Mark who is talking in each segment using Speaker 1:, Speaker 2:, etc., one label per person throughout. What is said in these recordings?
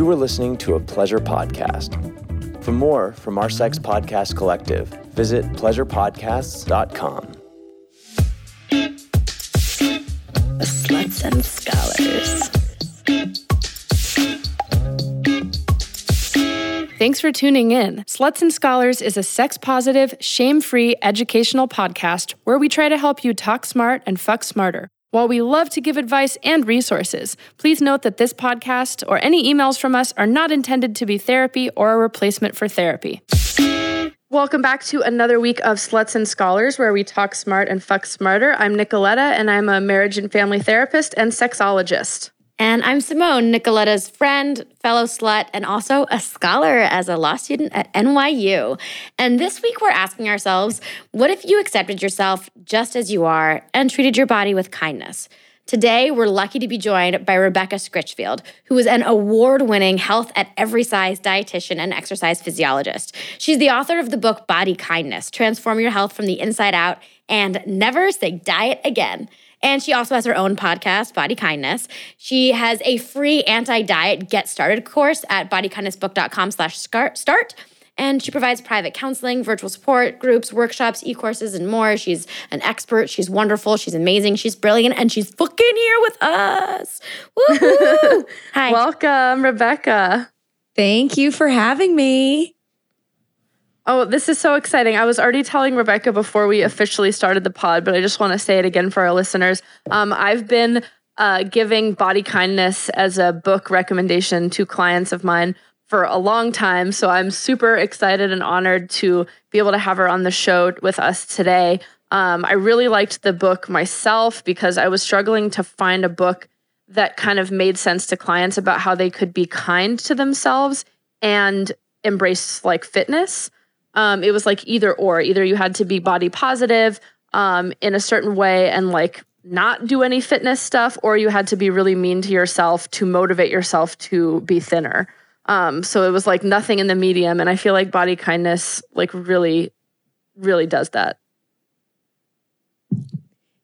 Speaker 1: You were listening to a pleasure podcast. For more from our Sex Podcast Collective, visit pleasurepodcasts.com.
Speaker 2: Sluts and Scholars.
Speaker 3: Thanks for tuning in. Sluts and Scholars is a sex positive, shame free educational podcast where we try to help you talk smart and fuck smarter. While we love to give advice and resources, please note that this podcast or any emails from us are not intended to be therapy or a replacement for therapy. Welcome back to another week of Sluts and Scholars, where we talk smart and fuck smarter. I'm Nicoletta, and I'm a marriage and family therapist and sexologist.
Speaker 2: And I'm Simone, Nicoletta's friend, fellow slut, and also a scholar as a law student at NYU. And this week we're asking ourselves what if you accepted yourself just as you are and treated your body with kindness? Today, we're lucky to be joined by Rebecca Scritchfield, who is an award winning health at every size dietitian and exercise physiologist. She's the author of the book Body Kindness Transform Your Health from the Inside Out and Never Say Diet Again. And she also has her own podcast, Body Kindness. She has a free anti-diet get started course at bodykindnessbook.com slash start. And she provides private counseling, virtual support, groups, workshops, e-courses, and more. She's an expert. She's wonderful. She's amazing. She's brilliant. And she's fucking here with us. Woohoo!
Speaker 3: Hi. Welcome, Rebecca.
Speaker 4: Thank you for having me.
Speaker 3: Oh, this is so exciting. I was already telling Rebecca before we officially started the pod, but I just want to say it again for our listeners. Um, I've been uh, giving body kindness as a book recommendation to clients of mine for a long time. So I'm super excited and honored to be able to have her on the show with us today. Um, I really liked the book myself because I was struggling to find a book that kind of made sense to clients about how they could be kind to themselves and embrace like fitness um, it was like either or. Either you had to be body positive um, in a certain way and like not do any fitness stuff, or you had to be really mean to yourself to motivate yourself to be thinner. Um, so it was like nothing in the medium. And I feel like body kindness like really, really does that.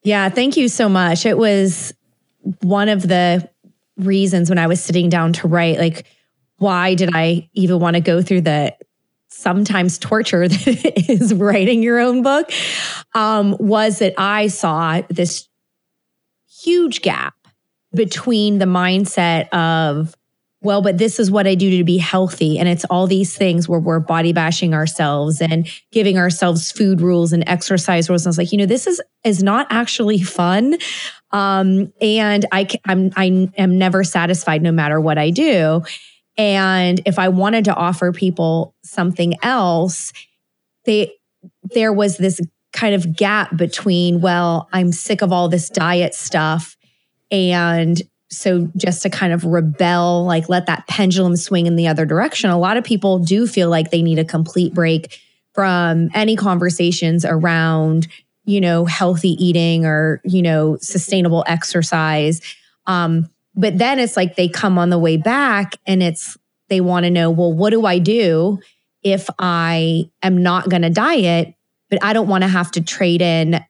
Speaker 4: Yeah, thank you so much. It was one of the reasons when I was sitting down to write, like, why did I even want to go through the sometimes torture that is writing your own book um, was that I saw this huge gap between the mindset of, well, but this is what I do to be healthy. And it's all these things where we're body bashing ourselves and giving ourselves food rules and exercise rules. And I was like, you know, this is is not actually fun. Um, and I I'm I am never satisfied no matter what I do. And if I wanted to offer people something else, they there was this kind of gap between, well, I'm sick of all this diet stuff. And so just to kind of rebel, like let that pendulum swing in the other direction. A lot of people do feel like they need a complete break from any conversations around, you know, healthy eating or, you know, sustainable exercise. Um, but then it's like they come on the way back and it's, they want to know, well, what do I do if I am not going to diet, but I don't want to have to trade in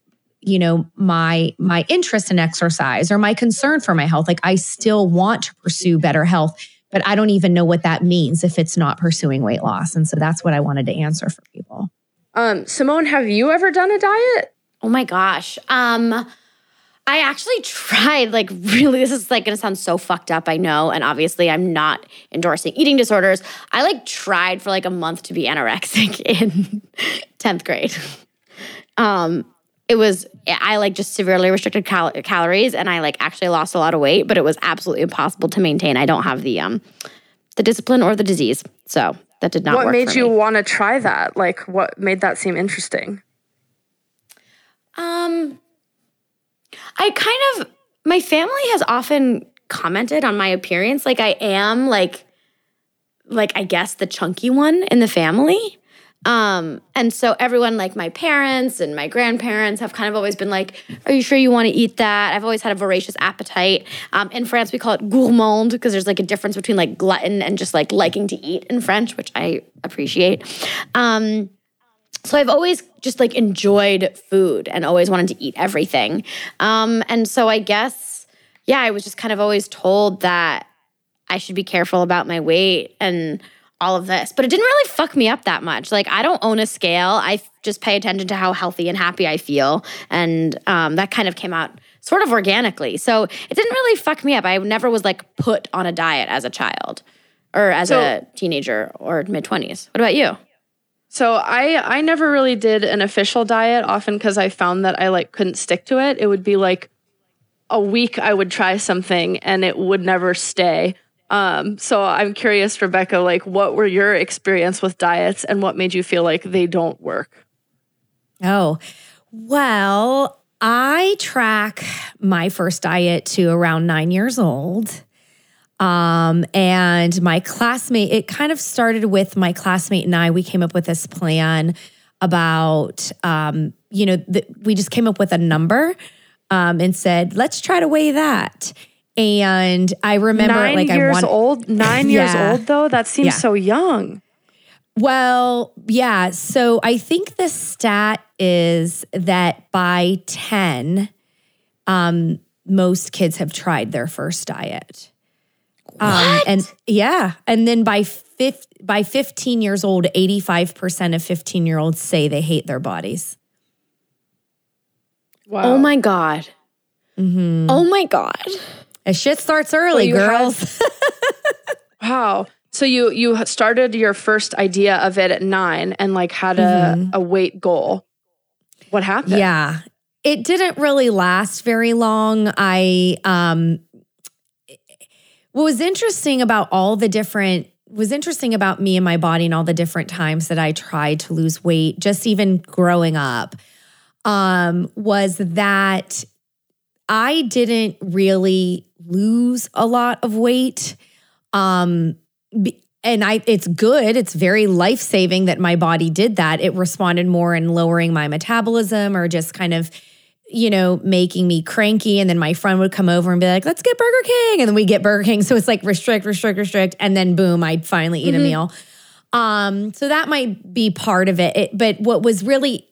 Speaker 4: you know my my interest in exercise or my concern for my health. Like i still want to pursue better health but i don't even know what that means if it's not pursuing weight loss. And so that's what i wanted to answer for people.
Speaker 3: Um simone have you ever done a diet?
Speaker 2: Oh my gosh. Um I actually tried, like, really, this is like gonna sound so fucked up, I know. And obviously, I'm not endorsing eating disorders. I like tried for like a month to be anorexic in 10th grade. Um, it was, I like just severely restricted cal- calories and I like actually lost a lot of weight, but it was absolutely impossible to maintain. I don't have the, um, the discipline or the disease. So that did not
Speaker 3: what made you want to try that? Like, what made that seem interesting?
Speaker 2: Um, I kind of, my family has often commented on my appearance. Like I am like, like I guess the chunky one in the family. Um, and so everyone, like my parents and my grandparents, have kind of always been like, "Are you sure you want to eat that?" I've always had a voracious appetite. Um, in France, we call it gourmand because there's like a difference between like glutton and just like liking to eat in French, which I appreciate. Um, so I've always just like enjoyed food and always wanted to eat everything. Um, and so I guess, yeah, I was just kind of always told that I should be careful about my weight and all of this. But it didn't really fuck me up that much. Like I don't own a scale. I just pay attention to how healthy and happy I feel, and um, that kind of came out sort of organically. So it didn't really fuck me up. I never was like put on a diet as a child or as
Speaker 3: So-
Speaker 2: a teenager or mid twenties. What about you?
Speaker 3: So I I never really did an official diet often because I found that I like couldn't stick to it. It would be like a week I would try something and it would never stay. Um, so I'm curious, Rebecca, like what were your experience with diets and what made you feel like they don't work?
Speaker 4: Oh, well, I track my first diet to around nine years old. Um, and my classmate, it kind of started with my classmate and I. We came up with this plan about, um, you know, th- we just came up with a number um, and said, let's try to weigh that. And I remember,
Speaker 3: nine
Speaker 4: like, I
Speaker 3: years old. Nine years old though. That seems
Speaker 4: Yeah.
Speaker 3: so young.
Speaker 4: Well, yeah. So I think the stat is that by 10, um, most kids have tried their first diet. Um, and yeah. And then by fif- by 15 years old, 85% of 15 year olds say they hate their bodies.
Speaker 3: Wow.
Speaker 2: Oh my god. Mm-hmm. Oh my god.
Speaker 4: And shit starts early,
Speaker 3: you had-
Speaker 4: girls.
Speaker 3: Wow. So you you started your first idea of it at nine and like had a, a weight goal. What happened?
Speaker 4: Yeah. It didn't really last very long. I um what was interesting about all the different was interesting about me and my body and all the different times that I tried to lose weight, just even growing up, um, was that I didn't really lose a lot of weight. Um, and I, it's good. It's very life saving that my body did that. It responded more in lowering my metabolism or just kind of, you know, making me cranky. And then my friend would come over and be like, let's get Burger King. And then we get Burger King. So it's like restrict, restrict, restrict. And then boom, I'd finally eat a meal. Um, so that might be part of it. it. But what was really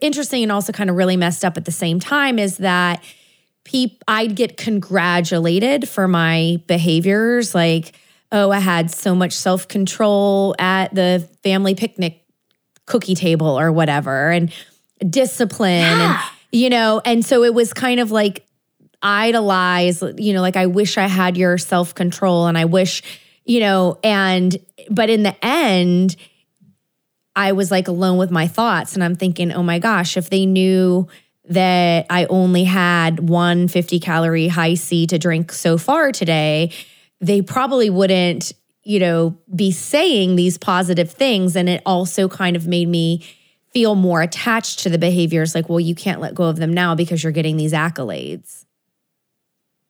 Speaker 4: interesting and also kind of really messed up at the same time is that peop I'd get congratulated for my behaviors like oh I had so much self-control at the family picnic cookie table or whatever and discipline and you know and so it was kind of like idolize you know like I wish I had your self-control and I wish you know and but in the end I was like alone with my thoughts and I'm thinking, oh my gosh, if they knew that I only had one 50 calorie Hi-C to drink so far today, they probably wouldn't, you know, be saying these positive things. And it also kind of made me feel more attached to the behaviors like, well, you can't let go of them now because you're getting these accolades.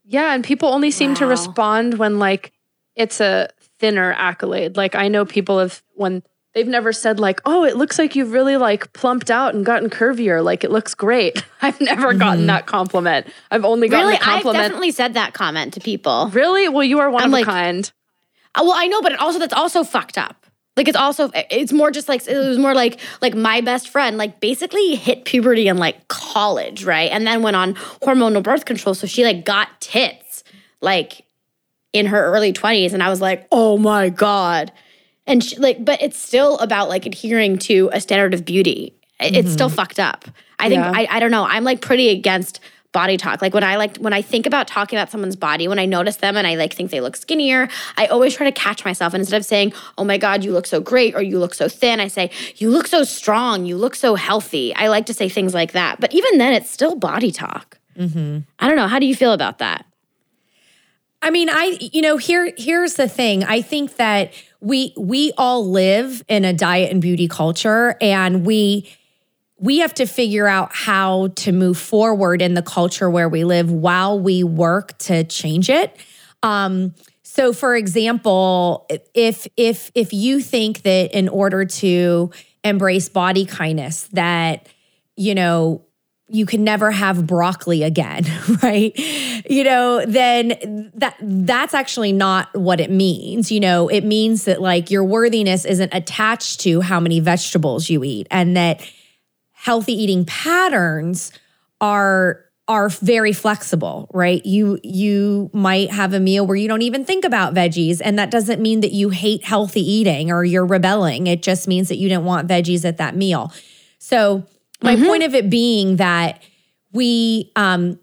Speaker 3: Yeah, and people only seem to respond when like it's a thinner accolade. Like I know people have when they've never said like, "Oh, it looks like you've really like plumped out and gotten curvier. Like it looks great." I've never gotten that compliment. I've only gotten
Speaker 2: Really,
Speaker 3: a
Speaker 2: I've definitely said that comment to people.
Speaker 3: really? Well, you are one
Speaker 2: I'm
Speaker 3: of
Speaker 2: like-
Speaker 3: a kind.
Speaker 2: Uh, Well, I know, but it also that's also fucked up. Like it's also eh, it's more just like it was more like like my best friend like basically hit puberty in like college, right? And then went on hormonal birth control, so she like got tits like in her early 20s and I was like, "Oh my god." And she, like but it's still about like adhering to a standard of beauty. It- It's still mm-hmm. fucked up. I think
Speaker 3: Yeah.
Speaker 2: I I don't know. I'm like pretty against body talk. Like when I like when I think about talking about someone's body, when I notice them and I like think they look skinnier, I always try to catch myself and instead of saying, "Oh my god, you look so great" or "You look so thin," I say, "You look so strong, you look so healthy." I like to say things like that. But even then it's still body talk. Mm-hmm. I don't know. How do you feel about that?
Speaker 4: I mean, I you know, here here's the thing. I think that we we all live in a diet and beauty culture and we we have to figure out how to move forward in the culture where we live while we work to change it. Um so for example, if if if you think that in order to embrace body kindness that you know you can never have broccoli again, right? You know, then that that's actually not what it means. You know, it means that like your worthiness isn't attached to how many vegetables you eat and that healthy eating patterns are are very flexible, right? You you might have a meal where you don't even think about veggies and that doesn't mean that you hate healthy eating or you're rebelling. It just means that you didn't want veggies at that meal. So, my mm-hmm. point of it being that we um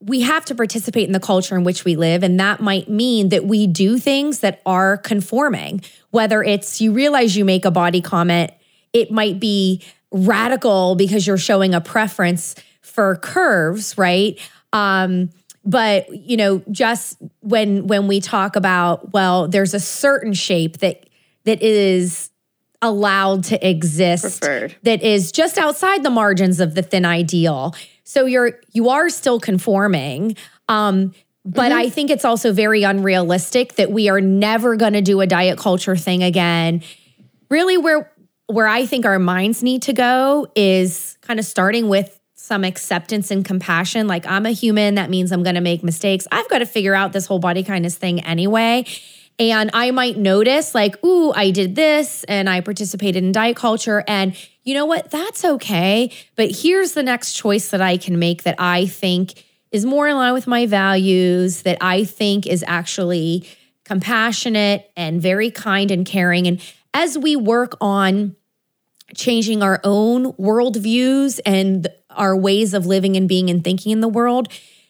Speaker 4: we have to participate in the culture in which we live and that might mean that we do things that are conforming. Whether it's you realize you make a body comment, it might be radical because you're showing a preference for curves, right? Um, but you know, just when when we talk about well, there's a certain shape that that is allowed to exist
Speaker 2: Preferred.
Speaker 4: that is just outside the margins of the thin ideal. So you're you are still conforming. Um, but mm-hmm. I think it's also very unrealistic that we are never going to do a diet culture thing again. Really, where where I think our minds need to go is kind of starting with some acceptance and compassion. Like, I'm a human. That means I'm going to make mistakes. I've got to figure out this whole body kindness thing anyway. And I might notice, like, ooh, I did this and I participated in diet culture. And you know what? That's okay. But here's the next choice that I can make that I think is more in line with my values, that I think is actually compassionate and very kind and caring. And as we work on changing our own worldviews and our ways of living and being and thinking in the world,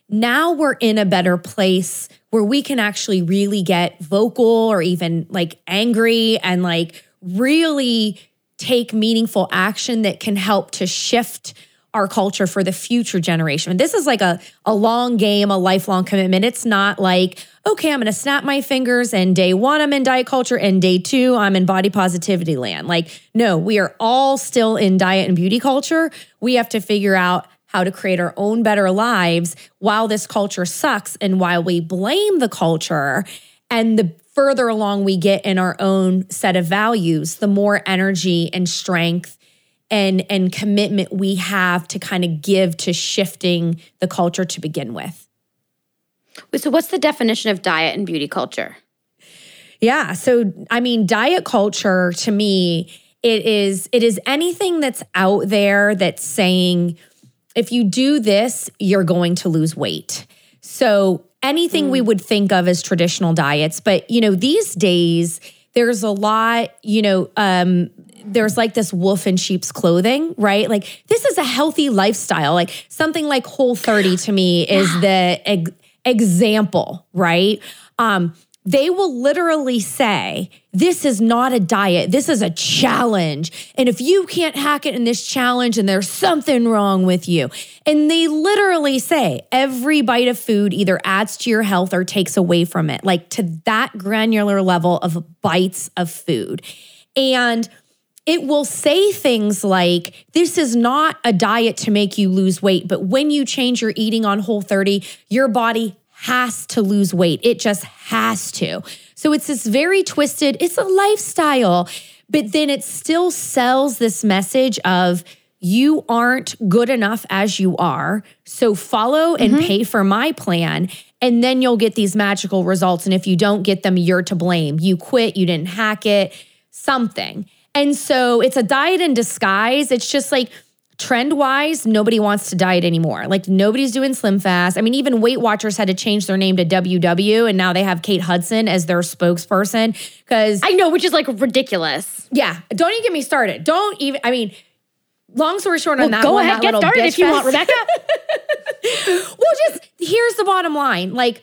Speaker 4: now we're in a better place where we can actually really get vocal or even like angry and like really take meaningful action that can help to shift our culture for the future generation. This is like a, a long game, a lifelong commitment. It's not like, okay, I'm going to snap my fingers and day one, I'm in diet culture, and day two, I'm in body positivity land. Like, no, we are all still in diet and beauty culture. We have to figure out how to create our own better lives while this culture sucks and while we blame the culture. And the further along we get in our own set of values, the more energy and strength and and commitment we have to kind of give to shifting the culture to begin with.
Speaker 2: So what's the definition of diet and beauty culture?
Speaker 4: Yeah, so I mean diet culture to me it is it is anything that's out there that's saying if you do this you're going to lose weight. So anything mm. we would think of as traditional diets, but you know these days there's a lot, you know, um, there's like this wolf in sheep's clothing, right? Like this is a healthy lifestyle. Like something like Whole 30 to me is the ex- example, right? Um, they will literally say, This is not a diet. This is a challenge. And if you can't hack it in this challenge, and there's something wrong with you. And they literally say, Every bite of food either adds to your health or takes away from it, like to that granular level of bites of food. And it will say things like, This is not a diet to make you lose weight, but when you change your eating on Whole 30, your body has to lose weight. It just has to. So it's this very twisted, it's a lifestyle, but then it still sells this message of, you aren't good enough as you are. So follow and mm-hmm. pay for my plan. And then you'll get these magical results. And if you don't get them, you're to blame. You quit, you didn't hack it, something. And so it's a diet in disguise. It's just like trend wise, nobody wants to diet anymore. Like nobody's doing Slim Fast. I mean, even Weight Watchers had to change their name to WW, and now they have Kate Hudson as their spokesperson. Because
Speaker 2: I know, which is like ridiculous.
Speaker 4: Yeah, don't even get me started. Don't even. I mean, long story short
Speaker 2: well,
Speaker 4: on that.
Speaker 2: Go
Speaker 4: one,
Speaker 2: ahead, get started if you want, Rebecca.
Speaker 4: well, just here's the bottom line. Like,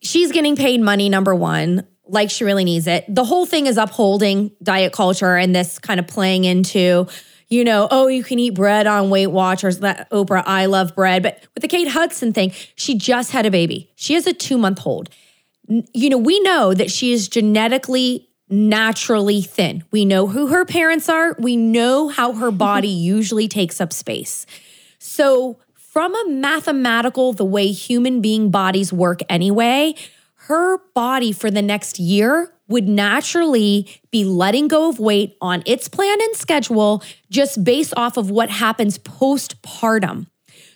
Speaker 4: she's getting paid money. Number one like she really needs it. The whole thing is upholding diet culture and this kind of playing into, you know, oh, you can eat bread on Weight Watchers, that Oprah, I love bread. But with the Kate Hudson thing, she just had a baby. She has a two month old. You know, we know that she is genetically naturally thin. We know who her parents are. We know how her body usually takes up space. So, from a mathematical, the way human being bodies work anyway, her body for the next year would naturally be letting go of weight on its plan and schedule just based off of what happens postpartum.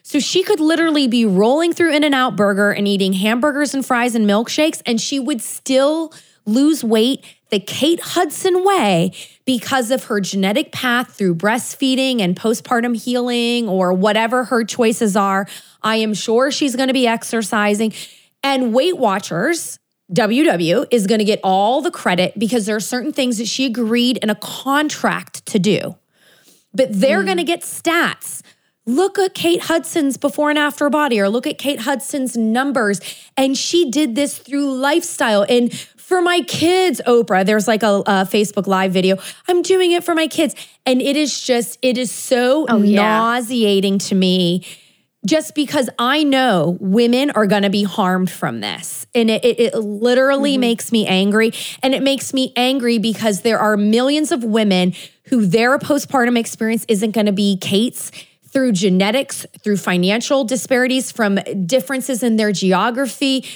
Speaker 4: So she could literally be rolling through In N Out Burger and eating hamburgers and fries and milkshakes, and she would still lose weight the Kate Hudson way because of her genetic path through breastfeeding and postpartum healing or whatever her choices are. I am sure she's going to be exercising. And Weight Watchers, WW, is going to get all the credit because there are certain things that she agreed in a contract to do. But they're mm. going to get stats Look at Kate Hudson's before and after body, or look at Kate Hudson's numbers. And she did this through lifestyle. And for my kids, Oprah, there's like a, a Facebook Live video. I'm doing it for my kids. And it is just, it is so oh, yeah. nauseating to me just because I know women are going to be harmed from this. And it, it, it literally mm-hmm. makes me angry. And it makes me angry because there are millions of women who their postpartum experience isn't going to be Kate's through genetics, through financial disparities, from differences in their geography,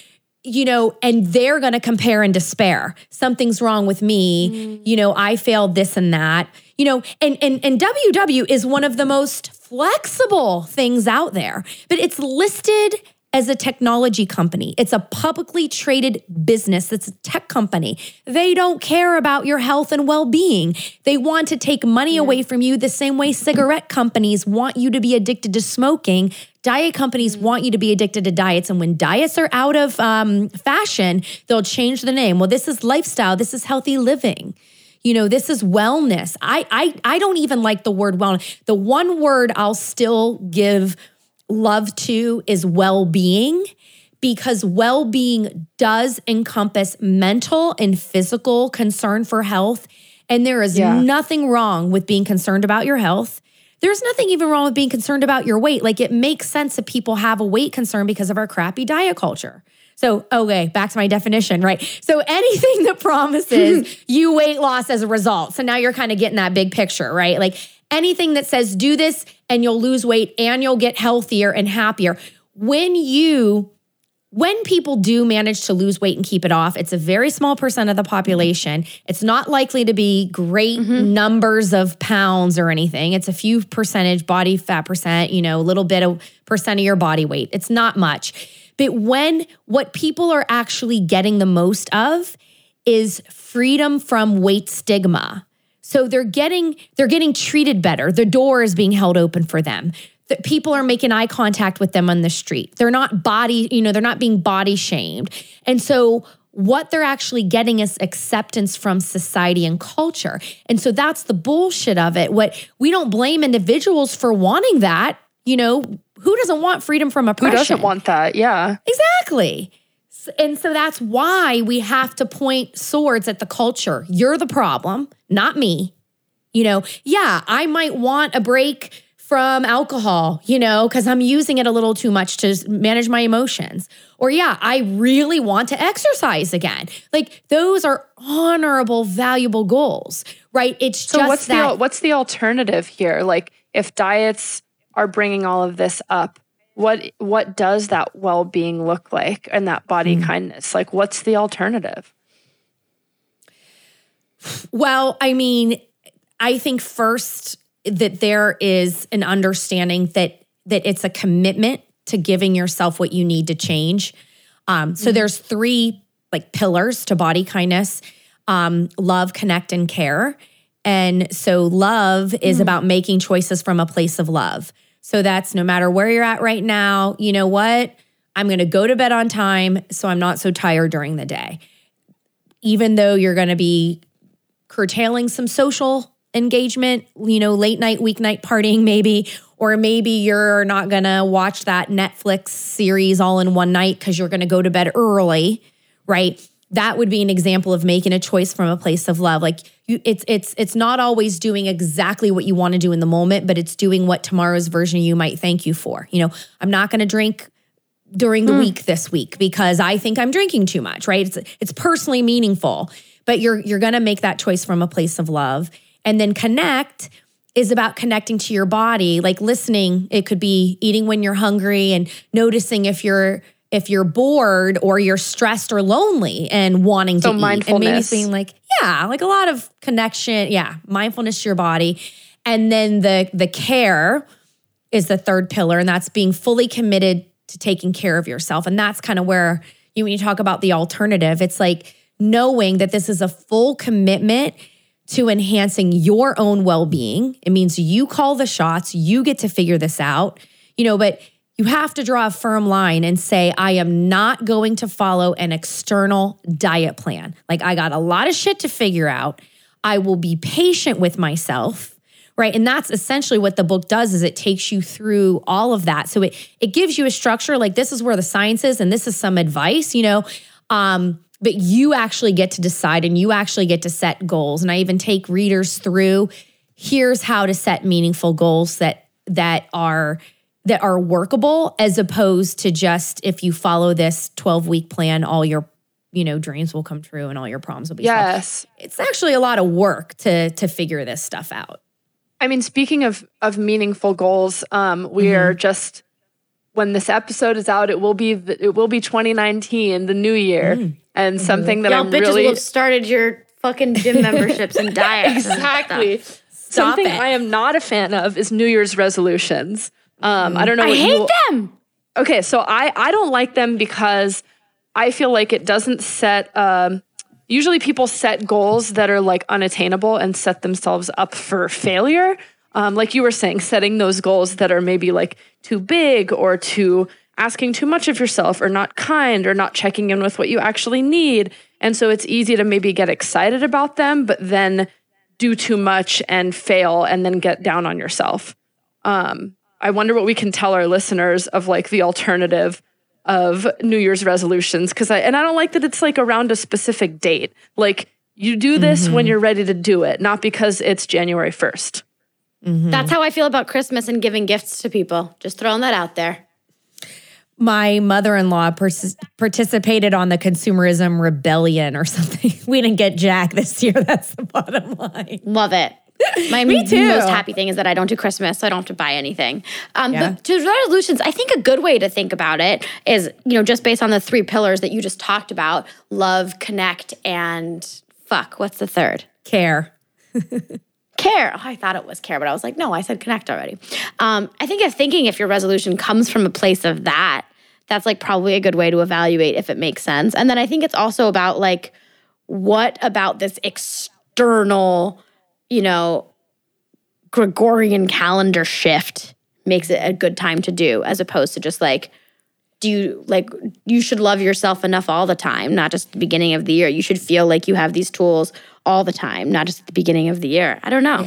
Speaker 4: you know, and they're going to compare and despair. Something's wrong with me. Mm. You know, I failed this and that. You know, and and and WW is one of the most flexible things out there, but it's listed as a technology company. It's a publicly traded business. It's a tech company. They don't care about your health and well being. They want to take money away from you the same way cigarette companies want you to be addicted to smoking. Diet companies want you to be addicted to diets. And when diets are out of um, fashion, they'll change the name. Well, this is lifestyle, this is healthy living you know this is wellness i i i don't even like the word wellness the one word i'll still give love to is well being because well being does encompass mental and physical concern for health. And there is yeah. nothing wrong with being concerned about your health. There's nothing even wrong with being concerned about your weight. Like it makes sense that people have a weight concern because of our crappy diet culture. So, okay, back to my definition, right? So, anything that promises you weight loss as a result. So, now you're kind of getting that big picture, right? Like anything that says do this and you'll lose weight and you'll get healthier and happier. When you when people do manage to lose weight and keep it off, it's a very small percent of the population. It's not likely to be great mm-hmm. numbers of pounds or anything. It's a few percentage body fat percent, you know, a little bit of percent of your body weight. It's not much. But when what people are actually getting the most of is freedom from weight stigma. So they're getting they're getting treated better. The door is being held open for them. That people are making eye contact with them on the street. They're not body, you know, they're not being body shamed. And so what they're actually getting is acceptance from society and culture. And so that's the bullshit of it. What we don't blame individuals for wanting that. You know, who doesn't want freedom from oppression?
Speaker 3: Who doesn't want that? Yeah.
Speaker 4: Exactly. And so that's why we have to point swords at the culture. You're the problem, not me. You know, yeah, I might want a break from alcohol, you know, because I'm using it a little too much to manage my emotions. Or, yeah, I really want to exercise again. Like, those are honorable, valuable goals, right? It's so just
Speaker 3: what's
Speaker 4: that.
Speaker 3: The, what's the alternative here? Like, if diets are bringing all of this up, what what does that well-being look like and that body mm. kindness? Like what's the alternative?
Speaker 4: Well i mean i think first that there is an understanding that that it's a commitment to giving yourself what you need to change. Um, so mm there's three like pillars to body kindness. Um, love connect and care. And so love is mm about making choices from a place of love so that's no matter where you're at right now, you know what? I'm going to go to bed on time so I'm not so tired during the day. Even though you're going to be curtailing some social engagement, you know, late night, weeknight partying, maybe, or maybe you're not going to watch that Netflix series all in one night because you're going to go to bed early, right? That would be an example of making a choice from a place of love. Like you, it's it's it's not always doing exactly what you want to do in the moment but it's doing what tomorrow's version you might thank you for. You know i'm not going to drink during the mm. week this week because i think i'm drinking too much right? It's it's personally meaningful but you're you're going to make that choice from a place of love. And then connect is about connecting to your body like listening. It could be eating when you're hungry and noticing if you're if you're bored or you're stressed or lonely and wanting so to eat and maybe saying like yeah like a lot of connection yeah mindfulness to your body and then the the care is the third pillar and that's being fully committed to taking care of yourself and that's kind of where you when you talk about the alternative it's like knowing that this is a full commitment to enhancing your own well-being. It means you call the shots, you get to figure this out. You know, but you have to draw a firm line and say, I am not going to follow an external diet plan. Like, I got a lot of shit to figure out. I will be patient with myself right and that's essentially what the book does is it takes you through all of that so it it gives you a structure like this is where the science is and this is some advice you know um but you actually get to decide and you actually get to set goals and i even take readers through here's how to set meaningful goals that that are that are workable as opposed to just if you follow this 12 week plan all your you know dreams will come true and all your problems will be
Speaker 3: yes
Speaker 4: solved. it's actually a lot of work to to figure this stuff out
Speaker 3: I mean, speaking of of meaningful goals, um, we mm-hmm. are just when this episode is out, it will be it will be 2019, the new year, mm-hmm. and something that
Speaker 2: Y'all
Speaker 3: I'm
Speaker 2: bitches
Speaker 3: really
Speaker 2: will have started your fucking gym memberships and diets.
Speaker 3: exactly. something it. I am not a fan of is New Year's resolutions. Um, I don't know. I
Speaker 2: hate them.
Speaker 3: Okay, so I I don't like them because I feel like it doesn't set um, usually people set goals that are like unattainable and set themselves up for failure. Um, like you were saying, setting those goals that are maybe like too big or too asking too much of yourself or not kind or not checking in with what you actually need. And so it's easy to maybe get excited about them, but then do too much and fail and then get down on yourself. Um, I wonder what we can tell our listeners of like the alternative of New Year's resolutions because I and I don't like that it's like around a specific date. Like you do this mm-hmm. when you're ready to do it, not because it's January 1st.
Speaker 2: Mm-hmm. That's how I feel about Christmas and giving gifts to people. Just throwing that out there.
Speaker 4: My mother in law pers- participated on the consumerism rebellion or something. We didn't get Jack this year. That's the bottom line.
Speaker 2: Love it. My Me too. most happy thing is that I don't do Christmas, so I don't have to buy anything. Um, yeah. But to resolutions, I think a good way to think about it is, you know, just based on the three pillars that you just talked about: love, connect, and fuck. What's the third?
Speaker 4: Care.
Speaker 2: care. Oh, I thought it was care, but I was like, no, I said connect already. Um, I think if thinking if your resolution comes from a place of that, that's like probably a good way to evaluate if it makes sense. And then I think it's also about like, what about this external you know, Gregorian calendar shift makes it a good time to do as opposed to just like, do you like you should love yourself enough all the time, not just the beginning of the year. You should feel like you have these tools all the time, not just at the beginning of the year. I don't know.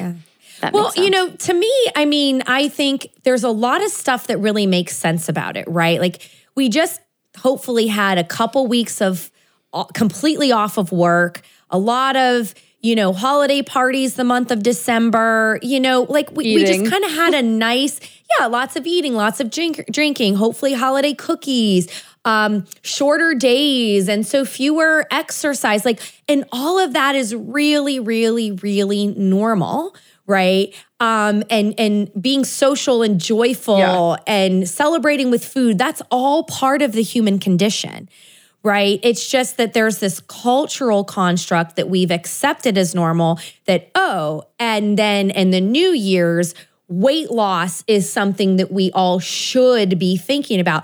Speaker 2: Yeah.
Speaker 4: well, you know, to me, I mean, I think there's a lot of stuff that really makes sense about it, right? Like we just hopefully had a couple weeks of uh, completely off of work, a lot of you know, holiday parties the month of December, you know, like we, we just kind of had a nice, yeah, lots of eating, lots of drink, drinking, hopefully holiday cookies, um, shorter days, and so fewer exercise. Like, and all of that is really, really, really normal right um and and being social and joyful yeah. and celebrating with food that's all part of the human condition right? It's just that there's this cultural construct that we've accepted as normal that, oh, and then in the New Year's, weight loss is something that we all should be thinking about.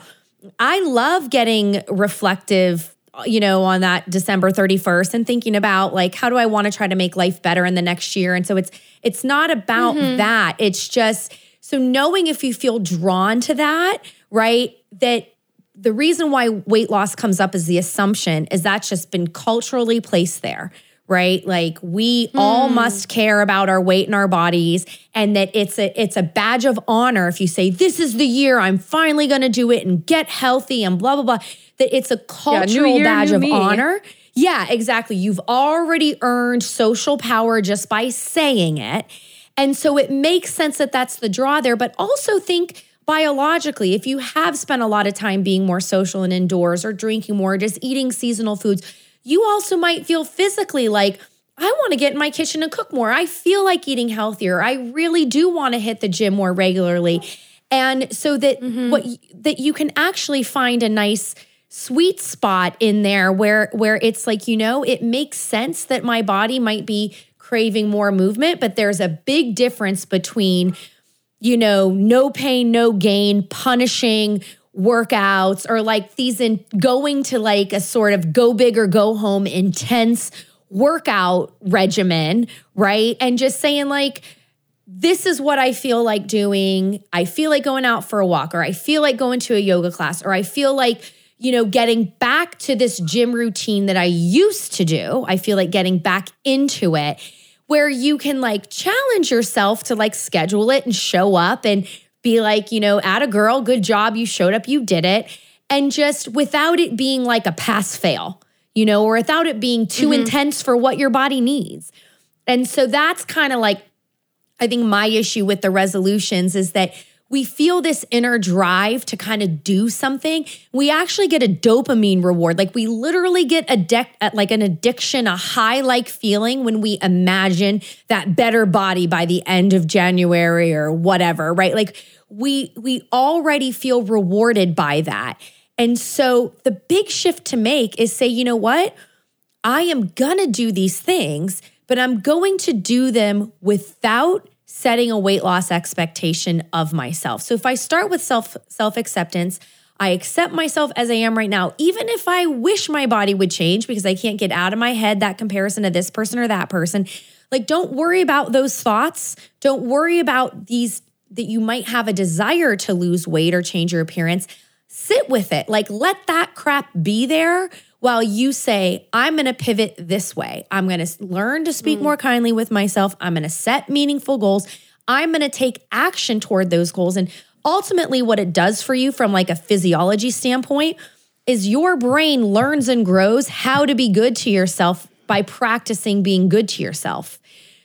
Speaker 4: I love getting reflective you know on that December 31st and thinking about like how do I want to try to make life better in the next year and so it's it's not about mm-hmm. that it's just so knowing if you feel drawn to that right that the reason why weight loss comes up as the assumption is that's just been culturally placed there right like we mm. all hmm. must care about our weight and our bodies and that it's a it's a badge of honor if you say this is the year i'm finally going to do it and get healthy and blah blah blah that it's a cultural yeah, year, badge of me. honor yeah exactly you've already earned social power just by saying it and so it makes sense that that's the draw there but also think biologically, if you have spent a lot of time being more social and indoors or drinking more, just eating seasonal foods, you also might feel physically like, I want to get in my kitchen and cook more. I feel like eating healthier. I really do want to hit the gym more regularly. And so that mm-hmm. what that you can actually find a nice sweet spot in there where where it's like, you know, it makes sense that my body might be craving more movement, but there's a big difference between you know, no pain, no gain, punishing workouts or like these in going to like a sort of go big or go home intense workout regimen, right? And just saying like this is what I feel like doing. I feel like going out for a walk or I feel like going to a yoga class or I feel like you know, getting back to this gym routine that I used to do. I feel like getting back into it where you can like challenge yourself to like schedule it and show up and be like, you know, at a girl, good job, you showed up, you did it. And just without it being like a pass fail, you know, or without it being too mm-hmm. intense for what your body needs. And so that's kind of like, I think my issue with the resolutions is that we feel this inner drive to kind of do something, we actually get a dopamine reward. Like we literally get a de- uh, like an addiction, a high like feeling when we imagine that better body by the end of January or whatever, right? Like we we already feel rewarded by that. And so the big shift to make is say, you know what? I am to do these things, but I'm going to do them without setting a weight loss expectation of myself. So if I start with self self acceptance, I accept myself as I am right now, even if I wish my body would change because I can't get out of my head that comparison to this person or that person. Like, don't worry about those thoughts. Don't worry about these that you might have a desire to lose weight or change your appearance. Sit with it. Like, let that crap be there while you say, I'm going to pivot this way. I'm going to learn to speak mm. more kindly with myself. I'm going to set meaningful goals. I'm going to take action toward those goals. And ultimately, what it does for you from like a physiology standpoint is your brain learns and grows how to be good to yourself by practicing being good to yourself.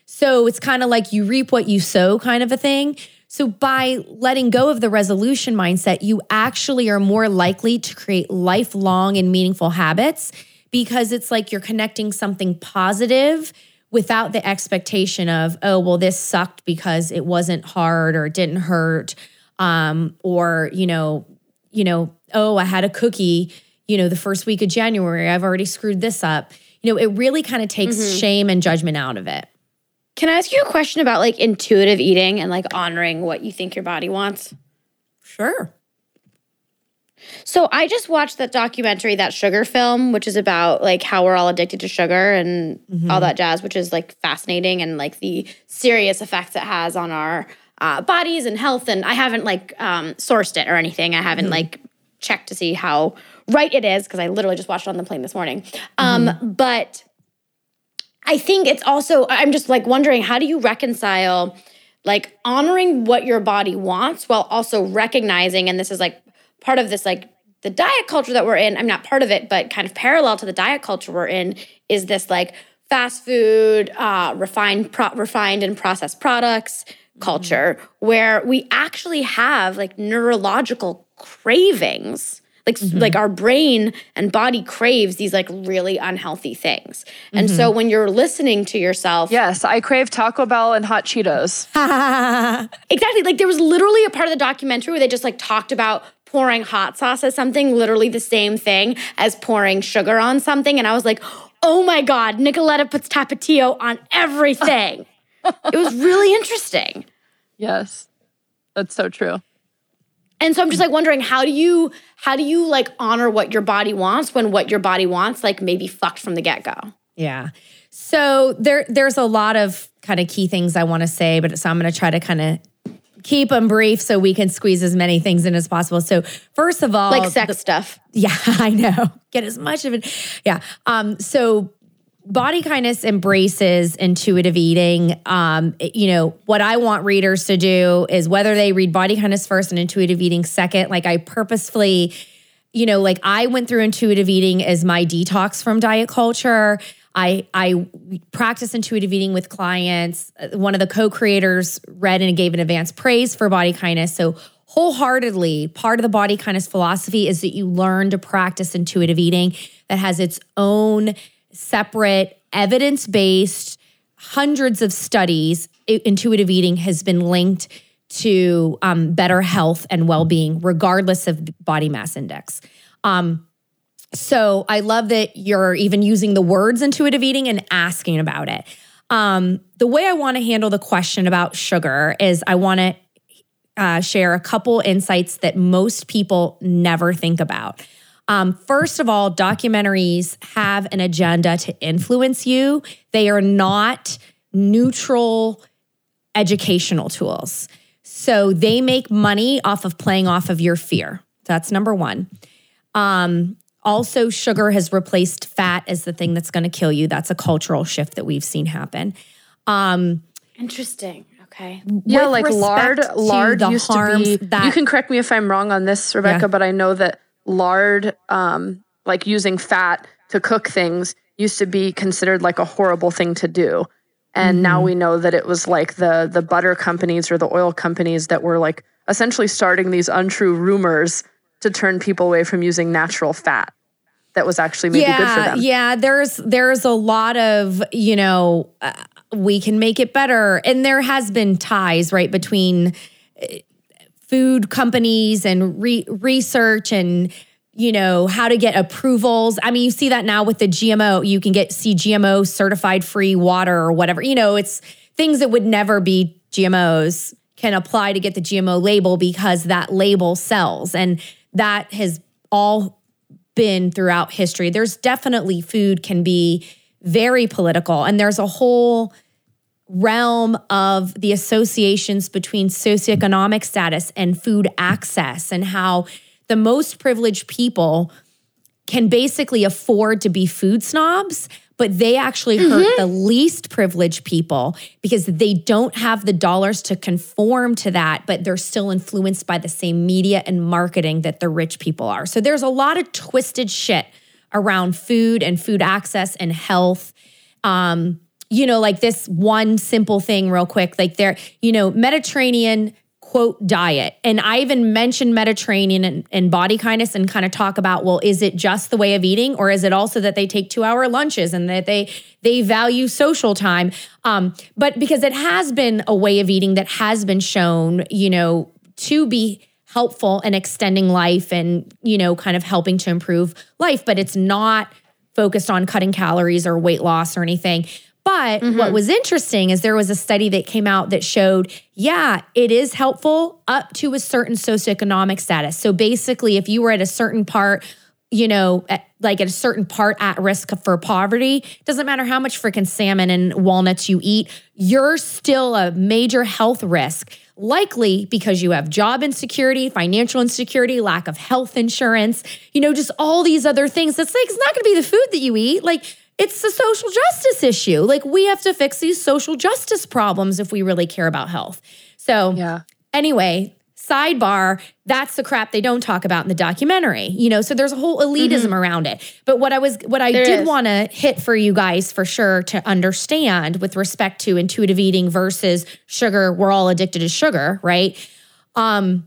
Speaker 4: So it's kind of like you reap what you sow kind of a thing. So, by letting go of the resolution mindset, you actually are more likely to create lifelong and meaningful habits because it's like you're connecting something positive without the expectation of, oh, well, this sucked because it wasn't hard or it didn't hurt. Um, or, you know, you know, oh, I had a cookie, you know, the first week of January. I've already screwed this up. You know, it really kind of takes mm-hmm. shame and judgment out of it.
Speaker 2: Can I ask you a question about like intuitive eating and like honoring what you think your body wants?
Speaker 4: Sure.
Speaker 2: So I just watched that documentary, that sugar film, which is about like how we're all addicted to sugar and mm-hmm. all that jazz, which is like fascinating and like the serious effects it has on our uh, bodies and health. And I haven't like um, sourced it or anything. I haven't mm-hmm. like checked to see how right it is because I literally just watched it on the plane this morning. Um, mm-hmm. But I think it's also, I'm just like wondering, how do you reconcile like honoring what your body wants while also recognizing, and this is like part of this, like the diet culture that we're in, I'm not part of it, but kind of parallel to the diet culture we're in is this like fast food, uh, refined, pro- refined and processed products culture mm-hmm. where we actually have like neurological cravings like mm-hmm. like our brain and body craves these like really unhealthy things. And mm-hmm. so when you're listening to yourself,
Speaker 3: yes, I crave Taco Bell and hot Cheetos.
Speaker 2: exactly. Like there was literally a part of the documentary where they just like talked about pouring hot sauce as something literally the same thing as pouring sugar on something and I was like, "Oh my god, Nicoletta puts tapatio on everything." it was really interesting.
Speaker 3: Yes. That's so true.
Speaker 2: And so I'm just like wondering how do you how do you like honor what your body wants when what your body wants like maybe fucked from the get-go?
Speaker 4: Yeah. So there there's a lot of kind of key things I want to say, but so I'm going to try to kind of keep them brief so we can squeeze as many things in as possible. So first of all,
Speaker 2: like sex the, stuff.
Speaker 4: Yeah, I know. Get as much of it. Yeah. Um so body kindness embraces intuitive eating. Um, you know, what I want readers to do is whether they read body kindness first and intuitive eating second, like I purposefully, you know, like I went through intuitive eating as my detox from diet culture. I I practice intuitive eating with clients. One of the co-creators read and gave an advanced praise for body kindness. So wholeheartedly, part of the body kindness philosophy is that you learn to practice intuitive eating that has its own separate, evidence based, hundreds of studies. Intuitive eating has been linked to um, better health and well being, regardless of body mass index. Um, so I love that you're even using the words intuitive eating and asking about it. Um, the way I want to handle the question about sugar is I want to uh, share a couple insights that most people never think about. Um, first of all, documentaries have an agenda to influence you. They are not neutral educational tools. So they make money off of playing off of your fear. That's number one. Um, also, sugar has replaced fat as the thing that's going to kill you. That's a cultural shift that we've seen happen. Um,
Speaker 2: Interesting. Okay.
Speaker 3: Yeah,
Speaker 4: with
Speaker 3: like lard. Lard
Speaker 4: the
Speaker 3: used to be.
Speaker 4: that-
Speaker 3: you can correct me if I'm wrong on this, Rebecca,
Speaker 4: Yeah.
Speaker 3: but I know that lard, um, like using fat to cook things, used to be considered like a horrible thing to do. And
Speaker 4: Mm-hmm.
Speaker 3: now we know that it was like the the butter companies or the oil companies that were like essentially starting these untrue rumors to turn people away from using natural fat. That was actually maybe
Speaker 4: yeah,
Speaker 3: good for them.
Speaker 4: Yeah, there's there's a lot of you know uh, we can make it better, and there has been ties right between food companies and re- research and you know how to get approvals. I mean, you see that now with the GMO. You can get see GMO certified free water or whatever. You know, it's things that would never be GMOs can apply to get the GMO label because that label sells, and that has all been throughout history. There's definitely food can be very political, and there's a whole realm of the associations between socioeconomic status and food access, and how the most privileged people can basically afford to be food snobs, but they actually hurt the least privileged people because they don't have the dollars to conform to that, but they're still influenced by the same media and marketing that the rich people are. So there's a lot of twisted shit around food and food access and health. Um, you know, like this one simple thing, real quick, like there, you know, Mediterranean quote diet. And I even mentioned Mediterranean and, and body kindness and kind of talk about, well, is it just the way of eating or is it also that they take two hour lunches and that they they value social time? Um, but because it has been a way of eating that has been shown, you know, to be helpful in extending life and, you know, kind of helping to improve life, but it's not focused on cutting calories or weight loss or anything. But what mm-hmm. was interesting is there was a study that came out that showed, yeah, it is helpful up to a certain socioeconomic status. So basically, if you were at a certain part, you know, at, like at a certain part at risk for poverty, doesn't matter how much freaking salmon and walnuts you eat, you're still a major health risk. Likely because you have job insecurity, financial insecurity, lack of health insurance, you know, just all these other things. That's like, it's not going to be the food that you eat. Like, it's a social justice issue. Like, we have to fix these social justice problems if we really care about health. So,
Speaker 3: Yeah.
Speaker 4: anyway, sidebar, that's the crap they don't talk about in the documentary. You know, so there's a whole elitism around it. But what I was what I
Speaker 2: There
Speaker 4: did want to hit for you guys for sure to understand with respect to intuitive eating versus sugar, we're all addicted to sugar, right? Um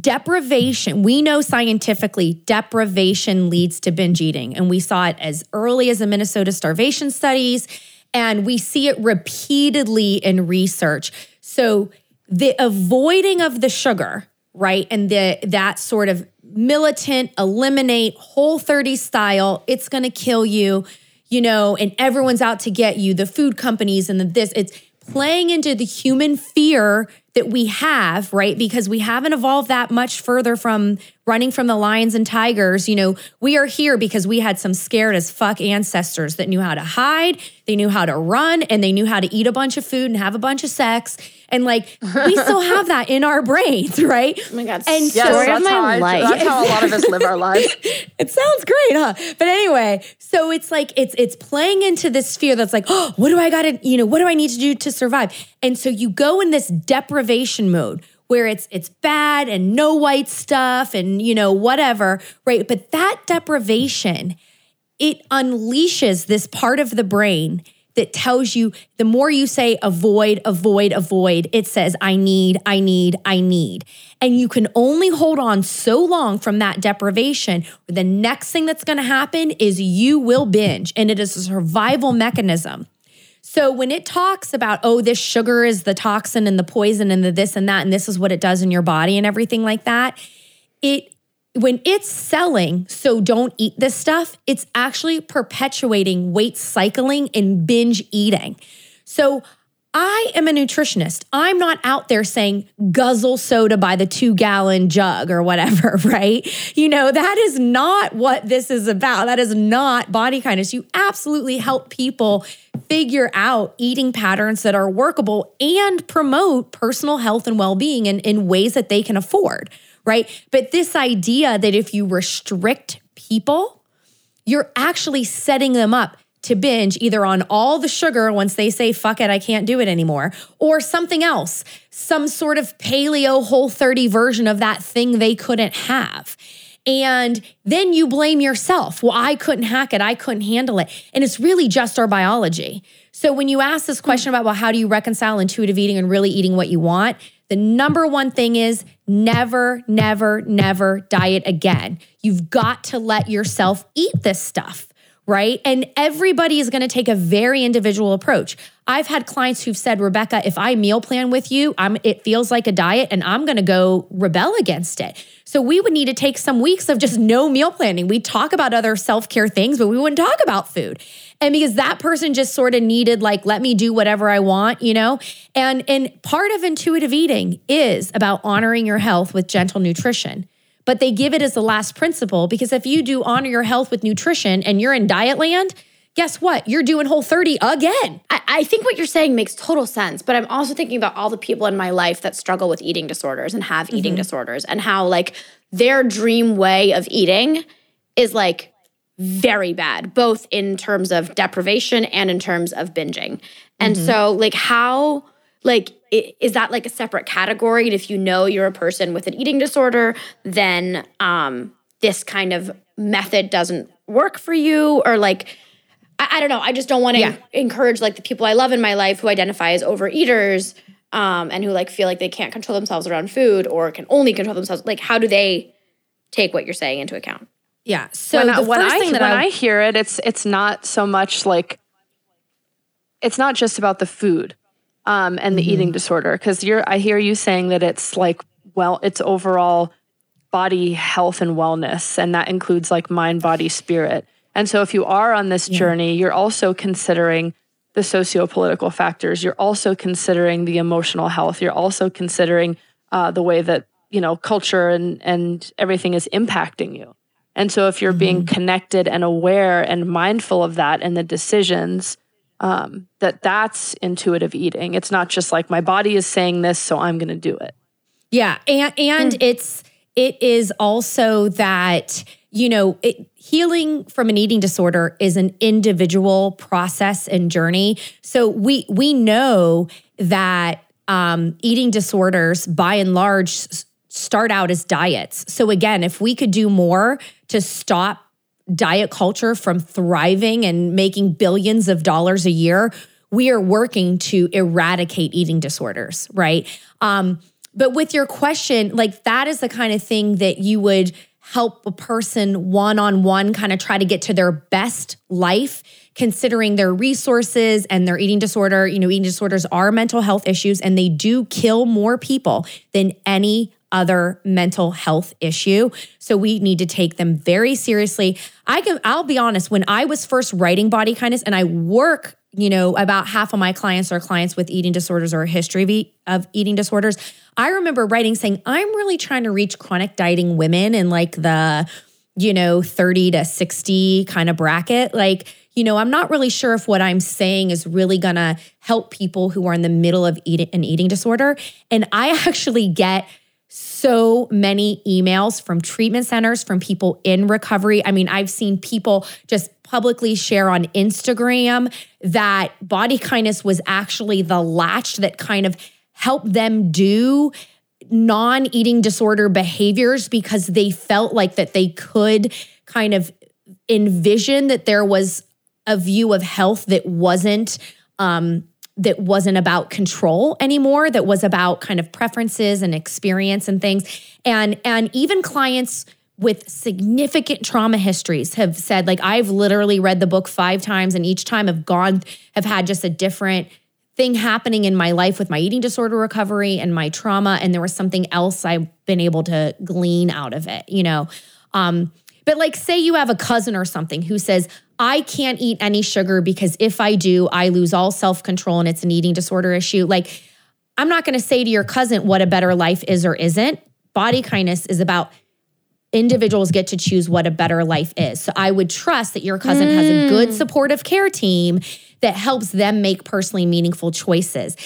Speaker 4: deprivation we know scientifically deprivation leads to binge eating and we saw it as early as the minnesota starvation studies and we see it repeatedly in research. So the avoiding of the sugar right and the that sort of militant eliminate whole 30 style it's going to kill you you know and everyone's out to get you the food companies and the this it's playing into the human fear that we have, right? Because we haven't evolved that much further from running from the lions and tigers. You know, we are here because we had some scared as fuck ancestors that knew how to hide, they knew how to run, and they knew how to eat a bunch of food and have a bunch of sex. And like, we still have that in our brains, right?
Speaker 2: Oh my God.
Speaker 4: And
Speaker 3: Yes,
Speaker 4: so-
Speaker 2: story of
Speaker 3: that's
Speaker 2: my
Speaker 3: how I,
Speaker 2: life.
Speaker 3: That's how a lot of us live our lives.
Speaker 4: it sounds great, huh? But anyway, so it's like it's it's playing into this fear that's like, oh, what do I got to, you know, what do I need to do to survive? And so you go in this deprivation mode where it's it's bad and no white stuff and you know whatever, right? But that deprivation it unleashes this part of the brain that tells you the more you say avoid, avoid, avoid, it says, I need, I need, I need. And you can only hold on so long from that deprivation. The next thing that's going to happen is you will binge, and it is a survival mechanism. So when it talks about, oh, this sugar is the toxin and the poison and the this and that, and this is what it does in your body and everything like that, it when it's selling, so don't eat this stuff, it's actually perpetuating weight cycling and binge eating. So I am a nutritionist. I'm not out there saying guzzle soda by the two gallon jug or whatever, right? You know, that is not what this is about. That is not body kindness. You absolutely help people figure out eating patterns that are workable and promote personal health and well being in, in ways that they can afford, right? But this idea that if you restrict people, you're actually setting them up to binge either on all the sugar once they say, fuck it, I can't do it anymore, or something else, some sort of paleo whole 30 version of that thing they couldn't have. And then you blame yourself. Well, I couldn't hack it. I couldn't handle it. And it's really just our biology. So when you ask this question about, well, how do you reconcile intuitive eating and really eating what you want? The number one thing is never, never, never diet again. You've got to let yourself eat this stuff right? And everybody is going to take a very individual approach. I've had clients who've said, Rebecca, if I meal plan with you, I'm it feels like a diet and I'm going to go rebel against it. So we would need to take some weeks of just no meal planning. We talk about other self-care things, but we wouldn't talk about food. And because that person just sort of needed like let me do whatever I want, you know? And and part of intuitive eating is about honoring your health with gentle nutrition but they give it as the last principle because if you do honor your health with nutrition and you're in diet land, guess what? You're doing whole 30 again.
Speaker 2: I, I, think what you're saying makes total sense, but I'm also thinking about all the people in my life that struggle with eating disorders and have eating mm-hmm. disorders and how like their dream way of eating is like very bad, both in terms of deprivation and in terms of binging. And mm-hmm. so like how like is that like a separate category? And if you know you're a person with an eating disorder then um this kind of method doesn't work for you or like i, I don't know. I just don't want to yeah. encourage like the people i love in my life who identify as overeaters um and who like feel like they can't control themselves around food or can only control themselves. Like how do they take what you're saying into account?
Speaker 3: Yeah. So when, I, when I, when I, I hear it it's it's not so much like it's not just about the food um, and the mm-hmm. eating disorder because you're i hear you saying that it's like well it's overall body health and wellness and that includes like mind body spirit and so if you are on this yeah. journey you're also considering the socio-political factors you're also considering the emotional health you're also considering uh, the way that you know culture and and everything is impacting you and so if you're mm-hmm. being connected and aware and mindful of that and the decisions um, that that's intuitive eating. It's not just like my body is saying this, so I'm going to do it.
Speaker 4: Yeah, and and mm. it's it is also that you know it, healing from an eating disorder is an individual process and journey. So we we know that um, eating disorders, by and large, start out as diets. So again, if we could do more to stop diet culture from thriving and making billions of dollars a year, we are working to eradicate eating disorders, right? Um, but with your question, like that is the kind of thing that you would help a person one on one kind of try to get to their best life, considering their resources and their eating disorder. You know, eating disorders are mental health issues and they do kill more people than any other mental health issue. So we need to take them very seriously. I can I'll be honest, when I was first writing body kindness and I work, you know, about half of my clients are clients with eating disorders or a history of, eat, of eating disorders. I remember writing saying, I'm really trying to reach chronic dieting women in like the, you know, 30 to 60 kind of bracket. Like, you know, I'm not really sure if what I'm saying is really gonna help people who are in the middle of eating an eating disorder. And I actually get so many emails from treatment centers, from people in recovery. I mean, I've seen people just publicly share on Instagram that body kindness was actually the latch that kind of helped them do non-eating disorder behaviors because they felt like that they could kind of envision that there was a view of health that wasn't um, that wasn't about control anymore that was about kind of preferences and experience and things. And and even clients with significant trauma histories have said like I've literally read the book 5 times and each time have gone have had just a different thing happening in my life with my eating disorder recovery and my trauma and there was something else I've been able to glean out of it you know? Um but like say you have a cousin or something who says I can't eat any sugar because if I do, I lose all self control and it's an eating disorder issue. Like, I'm not going to say to your cousin what a better life is or isn't. Body kindness is about individuals get to choose what a better life is. So I would trust that your cousin mm. has a good supportive care team that helps them make personally meaningful choices.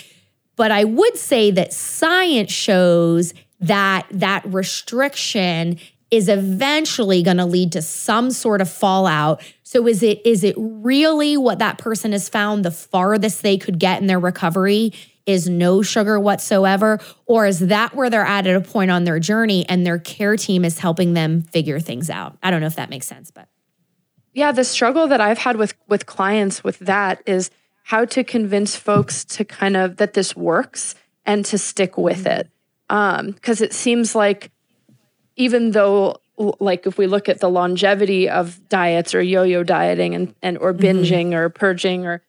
Speaker 4: But I would say that science shows that that restriction is eventually going to lead to some sort of fallout. So is it is it really what that person has found the farthest they could get in their recovery is no sugar whatsoever or is that where they're at at a point on their journey and their care team is helping them figure things out? I don't know if that makes sense, but
Speaker 3: yeah, the struggle that I've had with with clients with that is how to convince folks to kind of that this works and to stick with it. Um, because it seems like even though like if we look at the longevity of diets or yo-yo dieting and, and or mm-hmm. binging mm-hmm. or purging or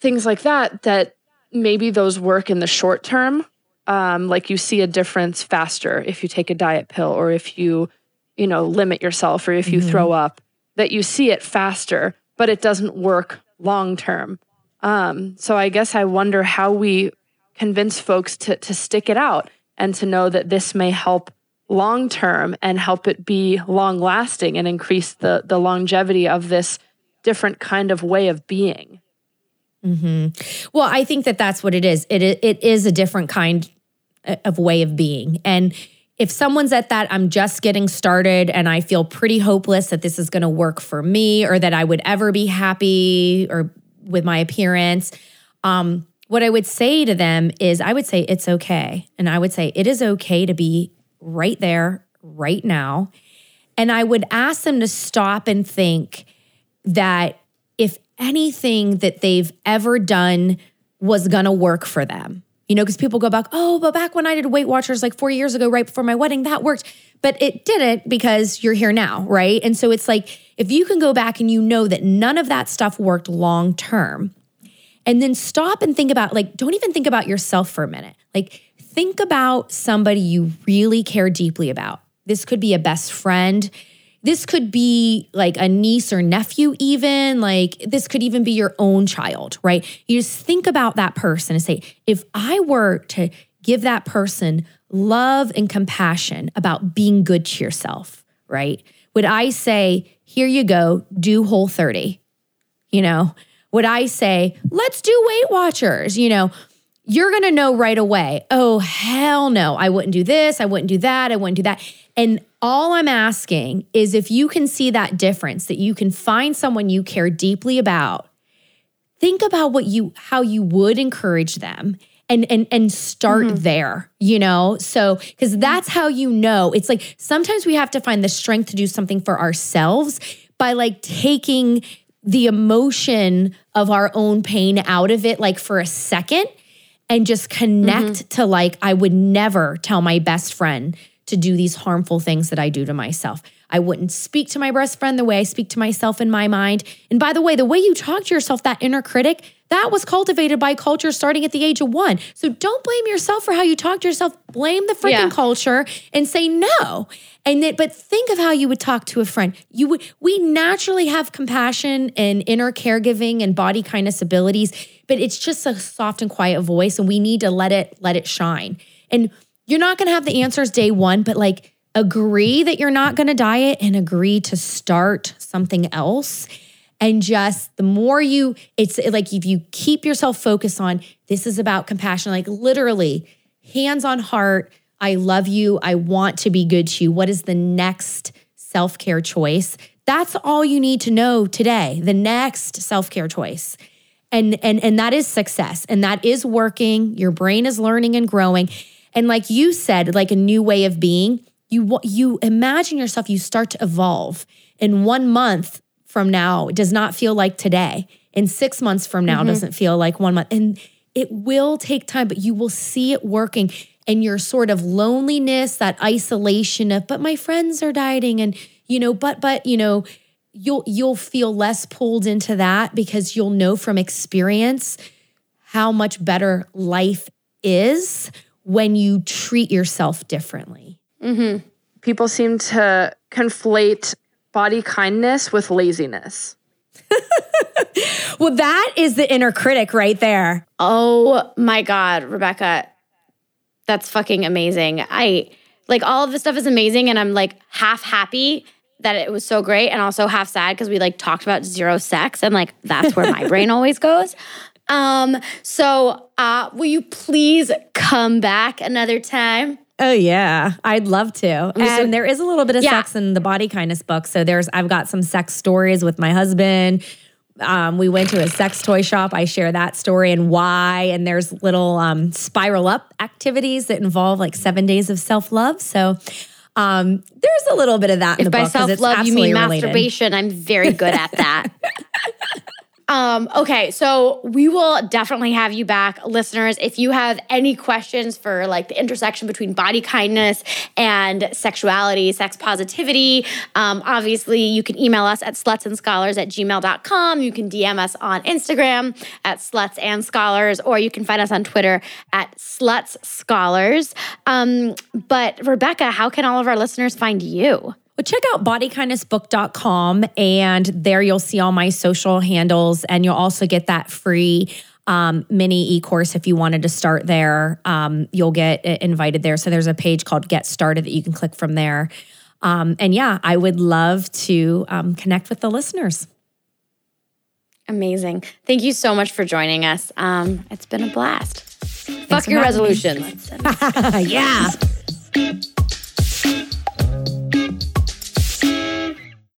Speaker 3: things like that that maybe those work in the short term um, like you see a difference faster if you take a diet pill or if you you know limit yourself or if you mm-hmm. throw up that you see it faster but it doesn't work long term um, so i guess i wonder how we convince folks to to stick it out and to know that this may help long term and help it be long lasting and increase the the longevity of this different kind of way of being.
Speaker 4: Mm-hmm. Well, I think that that's what it is. It it is a different kind of way of being, and if someone's at that, I'm just getting started, and I feel pretty hopeless that this is going to work for me, or that I would ever be happy or with my appearance. Um, what I would say to them is, I would say it's okay, and I would say it is okay to be right there, right now. And I would ask them to stop and think that if anything that they've ever done was going to work for them. You know, because people go back, oh, but back when I did Weight Watchers like four years ago, right before my wedding, that worked. But it didn't because you're here now, right? And so it's like, if you can go back and you know that none of that stuff worked long term, and then stop and think about, like, don't even think about yourself for a minute. Like, think about somebody you really care deeply about. This could be a best friend. This could be like a niece or nephew, even. Like, this could even be your own child, right? You just think about that person and say, if I were to give that person love and compassion about being good to yourself, right? Would I say, here you go, do whole 30? You know, would I say, let's do Weight Watchers? You know, you're going to know right away, oh, hell no, I wouldn't do this, I wouldn't do that, I wouldn't do that. And all I'm asking is if you can see that difference, that you can find someone you care deeply about, think about what you how you would encourage them and and and start mm-hmm. there you know so because that's how you know it's like sometimes we have to find the strength to do something for ourselves by like taking the emotion of our own pain out of it like for a second and just connect mm-hmm. to like, I would never tell my best friend to do these harmful things that I do to myself. I wouldn't speak to my best friend the way I speak to myself in my mind. And by the way, the way you talk to yourself, that inner critic, that was cultivated by culture starting at the age of one. So don't blame yourself for how you talk to yourself. Blame the freaking yeah. culture and say no. And then, but think of how you would talk to a friend. You would, we naturally have compassion and inner caregiving and body kindness abilities, but it's just a soft and quiet voice, and we need to let it let it shine. And you're not going to have the answers day one, but like agree that you're not going to diet and agree to start something else. And just the more you, it's like if you keep yourself focused on this is about compassion, like literally hands on heart I love you. I want to be good to you. What is the next self care choice? That's all you need to know today. The next self care choice. And, and, and that is success. And that is working. Your brain is learning and growing. And like you said, like a new way of being, you, you imagine yourself, you start to evolve. In one month from now, it does not feel like today. In six months from now, mm-hmm. doesn't feel like one month. And it will take time, but you will see it working and your sort of loneliness, that isolation of, but my friends are dieting and, you know, but, but, you know, you'll you'll feel less pulled into that because you'll know from experience how much better life is when you treat yourself differently.
Speaker 3: Mm-hmm. People seem to conflate body kindness with laziness.
Speaker 4: well, that is the inner critic right there.
Speaker 2: Oh my God, Rebecca. That's fucking amazing. I like all of this stuff is amazing. And I'm like half happy that it was so great and also half sad because we like talked about zero sex and like that's where my brain always goes. Um, so uh will you please come back another time?
Speaker 4: Oh yeah, I'd love to. And there is a little bit of
Speaker 2: Yeah.
Speaker 4: sex in the body kindness book. So there's I've got some sex stories with my husband. Um, we went to a sex toy shop. I share that story and why. And there's little um, spiral up activities that involve like seven days of self love. So um, there's a little bit of that in the
Speaker 2: If by self love you mean
Speaker 4: related.
Speaker 2: masturbation, I'm very good at that. Um, okay, so we will definitely have you back, listeners. If you have any questions for like the intersection between body kindness and sexuality, sex positivity, um, obviously you can email us at slutsandscholars at gmail.com. You can DM us on Instagram at sluts and scholars, or you can find us on Twitter at sluts scholars. Um, but Rebecca, how can all of our listeners find you?
Speaker 4: Well, check out bodykindnessbook.com and there you'll see all my social handles and you'll also get that free um, mini e-course if you wanted to start there. Um, you'll get invited there. So there's a page called Get Started that you can click from there. Um, and yeah, I would love to um, connect with the listeners.
Speaker 2: Amazing. Thank you so much for joining us. Um, it's been a blast. Fuck your resolutions.
Speaker 4: yeah.